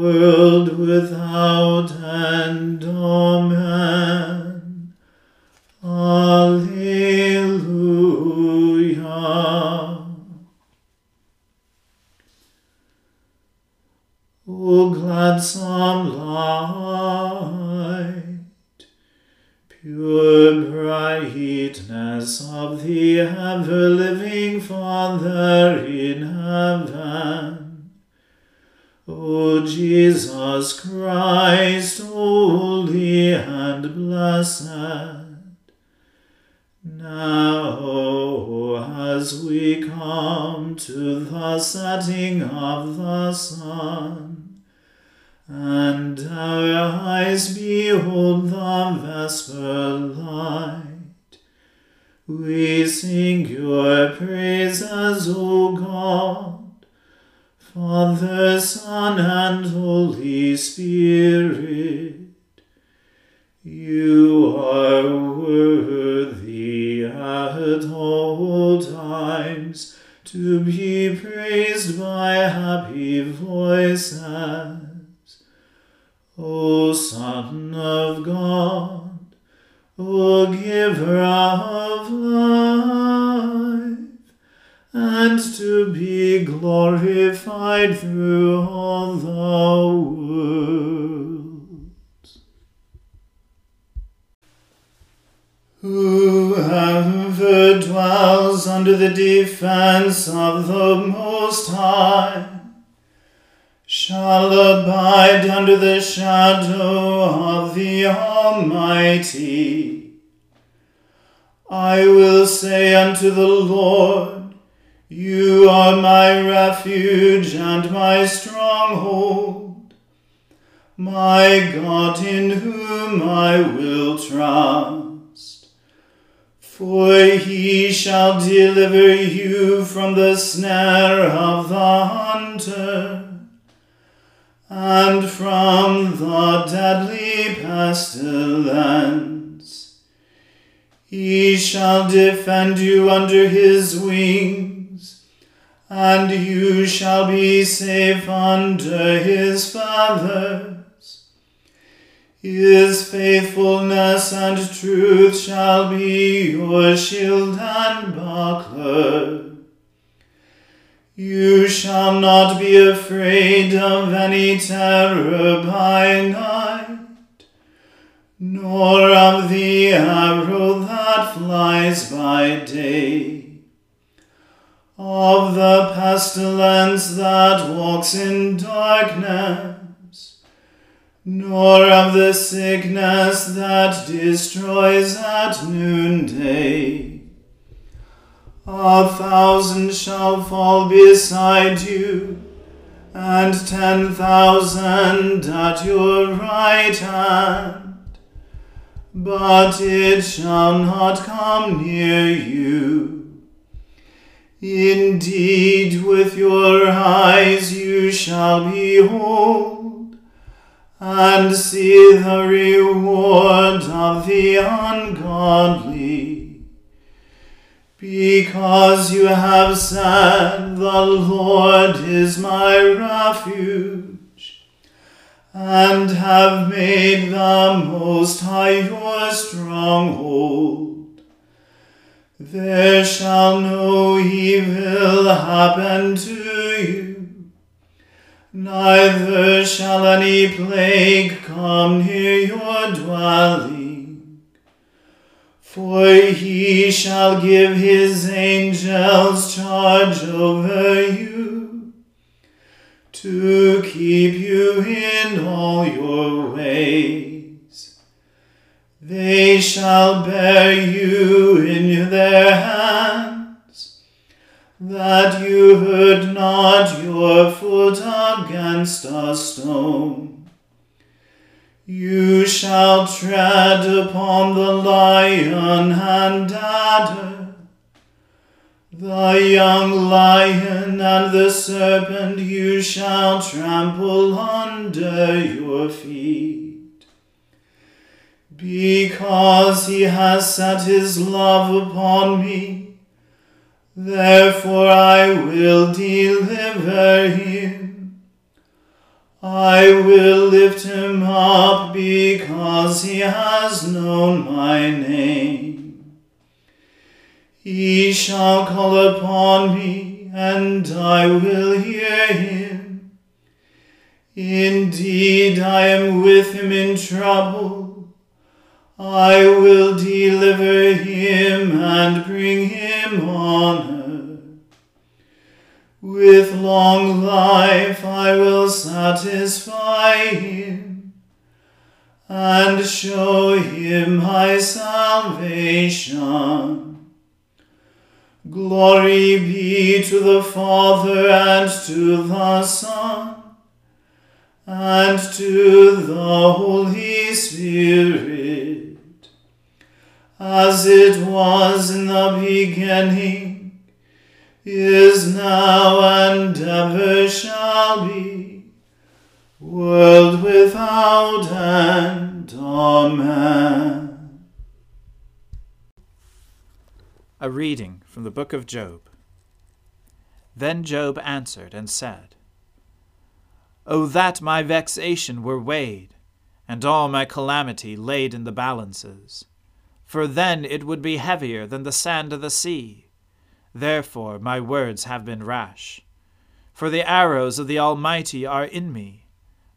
world without end. Amen. The sun, and our eyes behold the vesper light, we sing your praises, O God, Father, Son, and Holy Spirit. You are worthy at all times to be praised by happy voices. O Son of God, O Giver of life, and to be glorified through all the world. Whoever dwells under the defense of the Most High shall abide under the shadow of the Almighty. I will say unto the Lord, You are my refuge and my stronghold, my God in whom I will trust. For he shall deliver you from the snare of the hunter, and from the deadly pestilence. He shall defend you under his wings, and you shall be safe under his feathers. His faithfulness and truth shall be your shield and buckler. You shall not be afraid of any terror by night, nor of the arrow that flies by day, of the pestilence that walks in darkness, nor of the sickness that destroys at noonday. A thousand shall fall beside you, and ten thousand at your right hand, but it shall not come near you. Indeed, with your eyes you shall behold, and see the reward of the ungodly because you have said, The Lord is my refuge, and have made the Most High your stronghold. There shall no evil happen to neither shall any plague come near your dwelling. For he shall give his angels charge over you, to keep you in all your ways. They shall bear you in their hands, that you hurt not your foot against a stone. You shall tread upon the lion and adder, the young lion and the serpent you shall trample under your feet. Because he has set his love upon me, therefore I will deliver him. I will lift him up because he has known my name. He shall call upon me, and I will hear him. Indeed, I am with him in trouble. I will deliver him and bring him honor. With long life I will satisfy him and show him my salvation. Glory be to the Father and to the Son and to the Holy Spirit, as it was in the beginning is now and ever shall be, world without end. Amen. A reading from the book of Job. Then Job answered and said, O that my vexation were weighed, and all my calamity laid in the balances, for then it would be heavier than the sand of the sea Therefore my words have been rash. For the arrows of the Almighty are in me.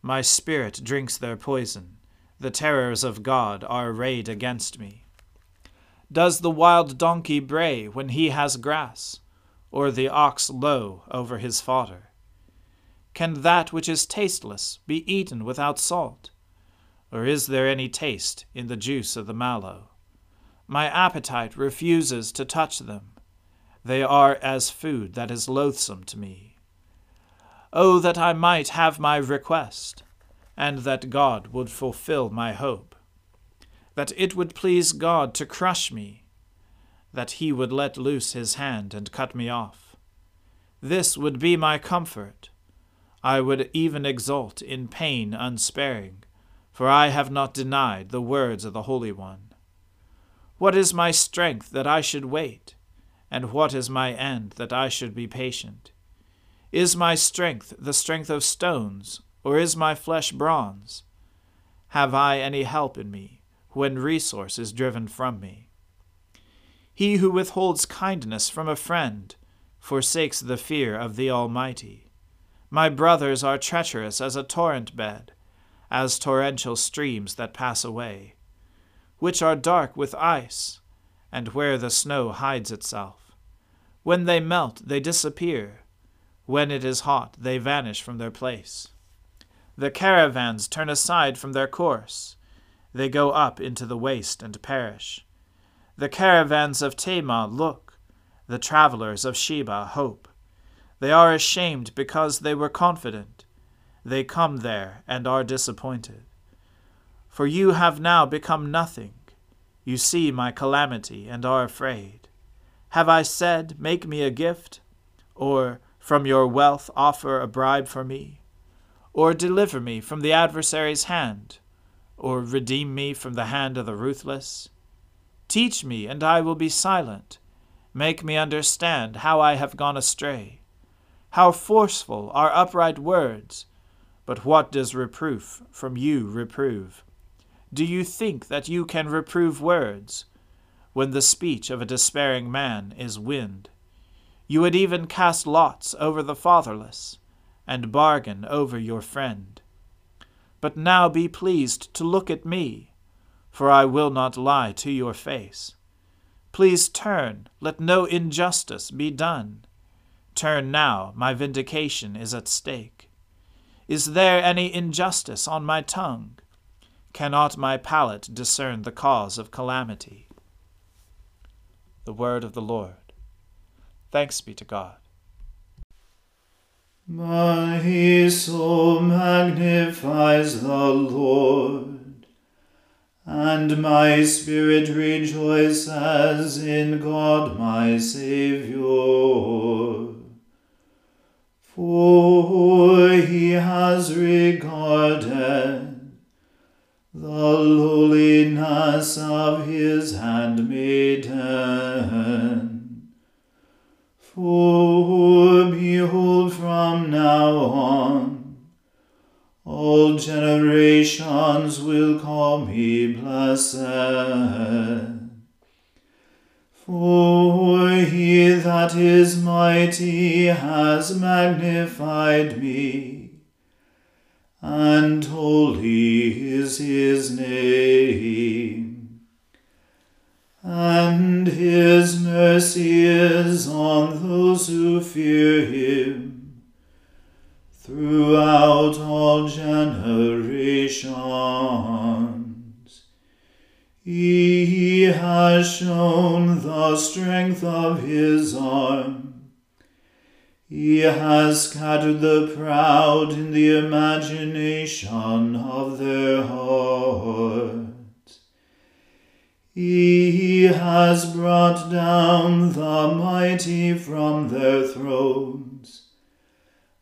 My spirit drinks their poison. The terrors of God are arrayed against me. Does the wild donkey bray when he has grass, or the ox low over his fodder? Can that which is tasteless be eaten without salt? Or is there any taste in the juice of the mallow? My appetite refuses to touch them. They are as food that is loathsome to me. Oh, that I might have my request, and that God would fulfill my hope, that it would please God to crush me, that he would let loose his hand and cut me off. This would be my comfort. I would even exult in pain unsparing, for I have not denied the words of the Holy One. What is my strength that I should wait? And what is my end that I should be patient? Is my strength the strength of stones, or is my flesh bronze? have I any help in me when resource is driven from me. He who withholds kindness from a friend forsakes the fear of the Almighty. My brothers are treacherous as a torrent bed, as torrential streams that pass away, which are dark with ice, and where the snow hides itself. When they melt, they disappear. When it is hot, they vanish from their place. The caravans turn aside from their course. They go up into the waste and perish. The caravans of Tema look, the travelers of Sheba hope. They are ashamed because they were confident. They come there and are disappointed. For you have now become nothing. You see my calamity and are afraid. Have I said, Make me a gift? Or, From your wealth offer a bribe for me? Or deliver me from the adversary's hand? Or redeem me from the hand of the ruthless? Teach me, and I will be silent. Make me understand how I have gone astray. How forceful are upright words! But what does reproof from you reprove? Do you think that you can reprove words, when the speech of a despairing man is wind? You would even cast lots over the fatherless and bargain over your friend. But now be pleased to look at me, for I will not lie to your face. Please turn, let no injustice be done. Turn now, my vindication is at stake. Is there any injustice on my tongue? Cannot my palate discern the cause of calamity? The word of the Lord. Thanks be to God. My soul magnifies the Lord, and my spirit rejoices in God my Saviour. For he has regarded the lowliness of his handmaiden. For behold, from now on, all generations will call me blessed. For he that is mighty has magnified me, and holy is his name and his mercy is on those who fear him throughout all generations. He has shown the strength of his arm. He has scattered the proud in the imagination of their heart. He has brought down the mighty from their thrones,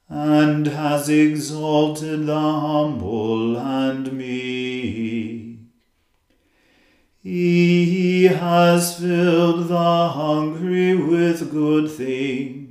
and has exalted the humble and meek. He has filled the hungry with good things,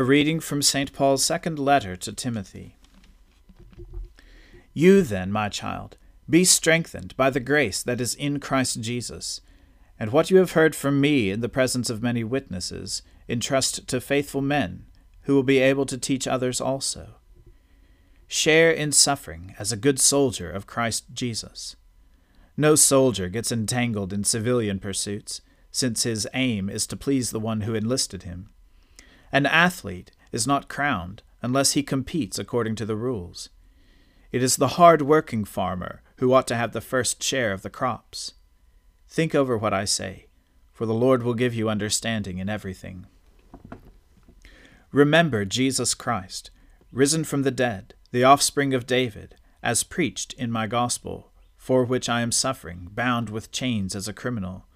A reading from St. Paul's second letter to Timothy. You then, my child, be strengthened by the grace that is in Christ Jesus. And what you have heard from me in the presence of many witnesses, entrust to faithful men, who will be able to teach others also. share in suffering as a good soldier of Christ Jesus. No soldier gets entangled in civilian pursuits, since his aim is to please the one who enlisted him. An athlete is not crowned unless he competes according to the rules. It is the hard working farmer who ought to have the first share of the crops. Think over what I say, for the Lord will give you understanding in everything. Remember Jesus Christ, risen from the dead, the offspring of David, as preached in my gospel, for which I am suffering, bound with chains as a criminal.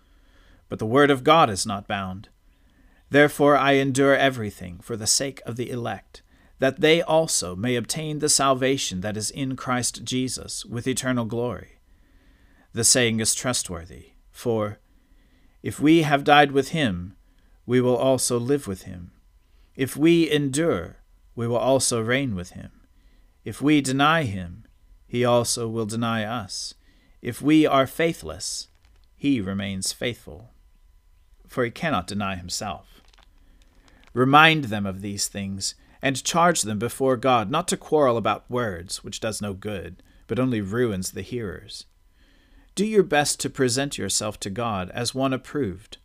But the word of God is not bound. Therefore I endure everything for the sake of the elect, that they also may obtain the salvation that is in Christ Jesus with eternal glory. The saying is trustworthy, for, If we have died with him, we will also live with him. If we endure, we will also reign with him. If we deny him, he also will deny us. If we are faithless, he remains faithful, for he cannot deny himself. Remind them of these things, and charge them before God not to quarrel about words, which does no good, but only ruins the hearers. Do your best to present yourself to God as one approved,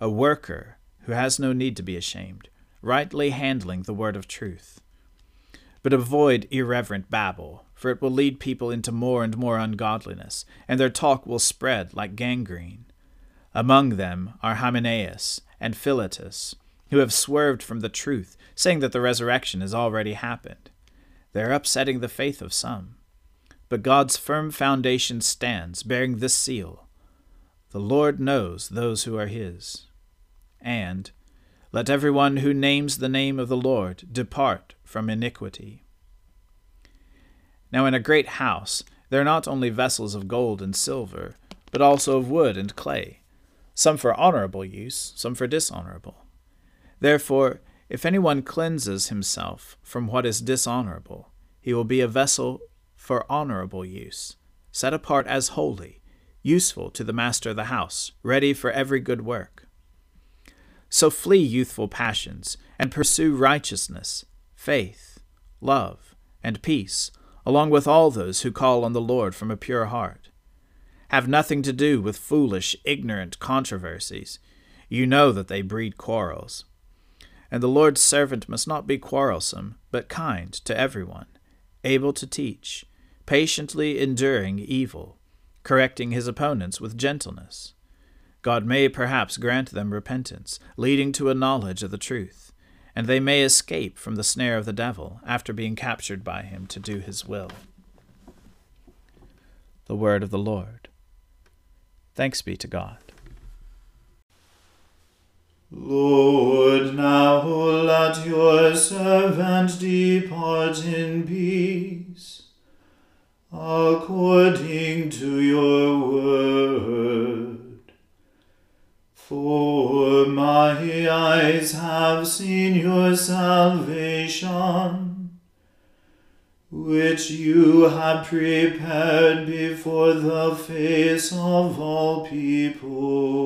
a worker who has no need to be ashamed, rightly handling the word of truth. But avoid irreverent babble, for it will lead people into more and more ungodliness, and their talk will spread like gangrene. Among them are Hymenaeus and Philetus, who have swerved from the truth, saying that the resurrection has already happened. They are upsetting the faith of some. But God's firm foundation stands, bearing this seal The Lord knows those who are his. And, Let everyone who names the name of the Lord depart from iniquity. Now, in a great house, there are not only vessels of gold and silver, but also of wood and clay, some for honorable use, some for dishonorable. Therefore, if anyone cleanses himself from what is dishonorable, he will be a vessel for honorable use, set apart as holy, useful to the master of the house, ready for every good work. So flee youthful passions, and pursue righteousness, faith, love, and peace, along with all those who call on the Lord from a pure heart. Have nothing to do with foolish, ignorant controversies. You know that they breed quarrels. And the Lord's servant must not be quarrelsome, but kind to everyone, able to teach, patiently enduring evil, correcting his opponents with gentleness. God may perhaps grant them repentance, leading to a knowledge of the truth, and they may escape from the snare of the devil after being captured by him to do his will. The Word of the Lord. Thanks be to God. Lord, you have prepared before the face of all people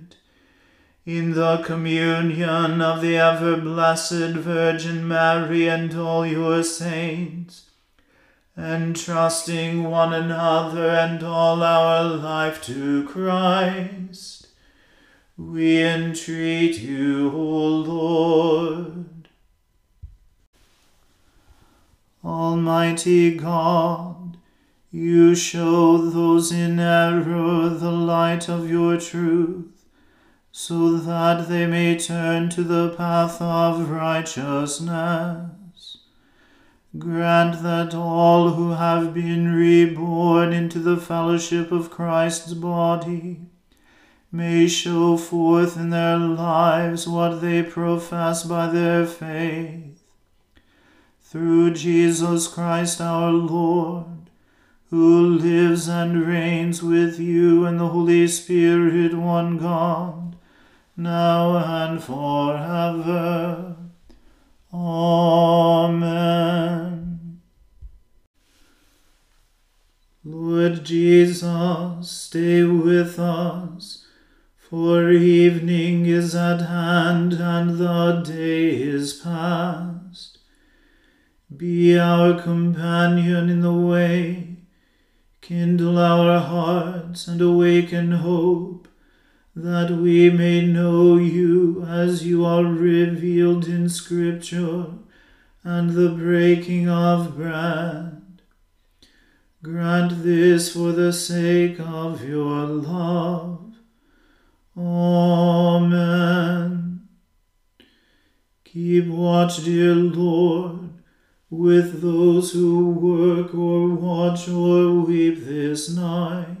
in the communion of the ever blessed Virgin Mary and all your saints, entrusting one another and all our life to Christ, we entreat you, O Lord. Almighty God, you show those in error the light of your truth so that they may turn to the path of righteousness. Grant that all who have been reborn into the fellowship of Christ's body may show forth in their lives what they profess by their faith. Through Jesus Christ our Lord, who lives and reigns with you in the Holy Spirit, one God now and forever. Amen. Lord Jesus, stay with us, for evening is at hand and the day is past. Be our companion in the way, kindle our hearts and awaken hope that we may know you as you are revealed in Scripture and the breaking of bread. Grant this for the sake of your love. Amen. Keep watch, dear Lord, with those who work or watch or weep this night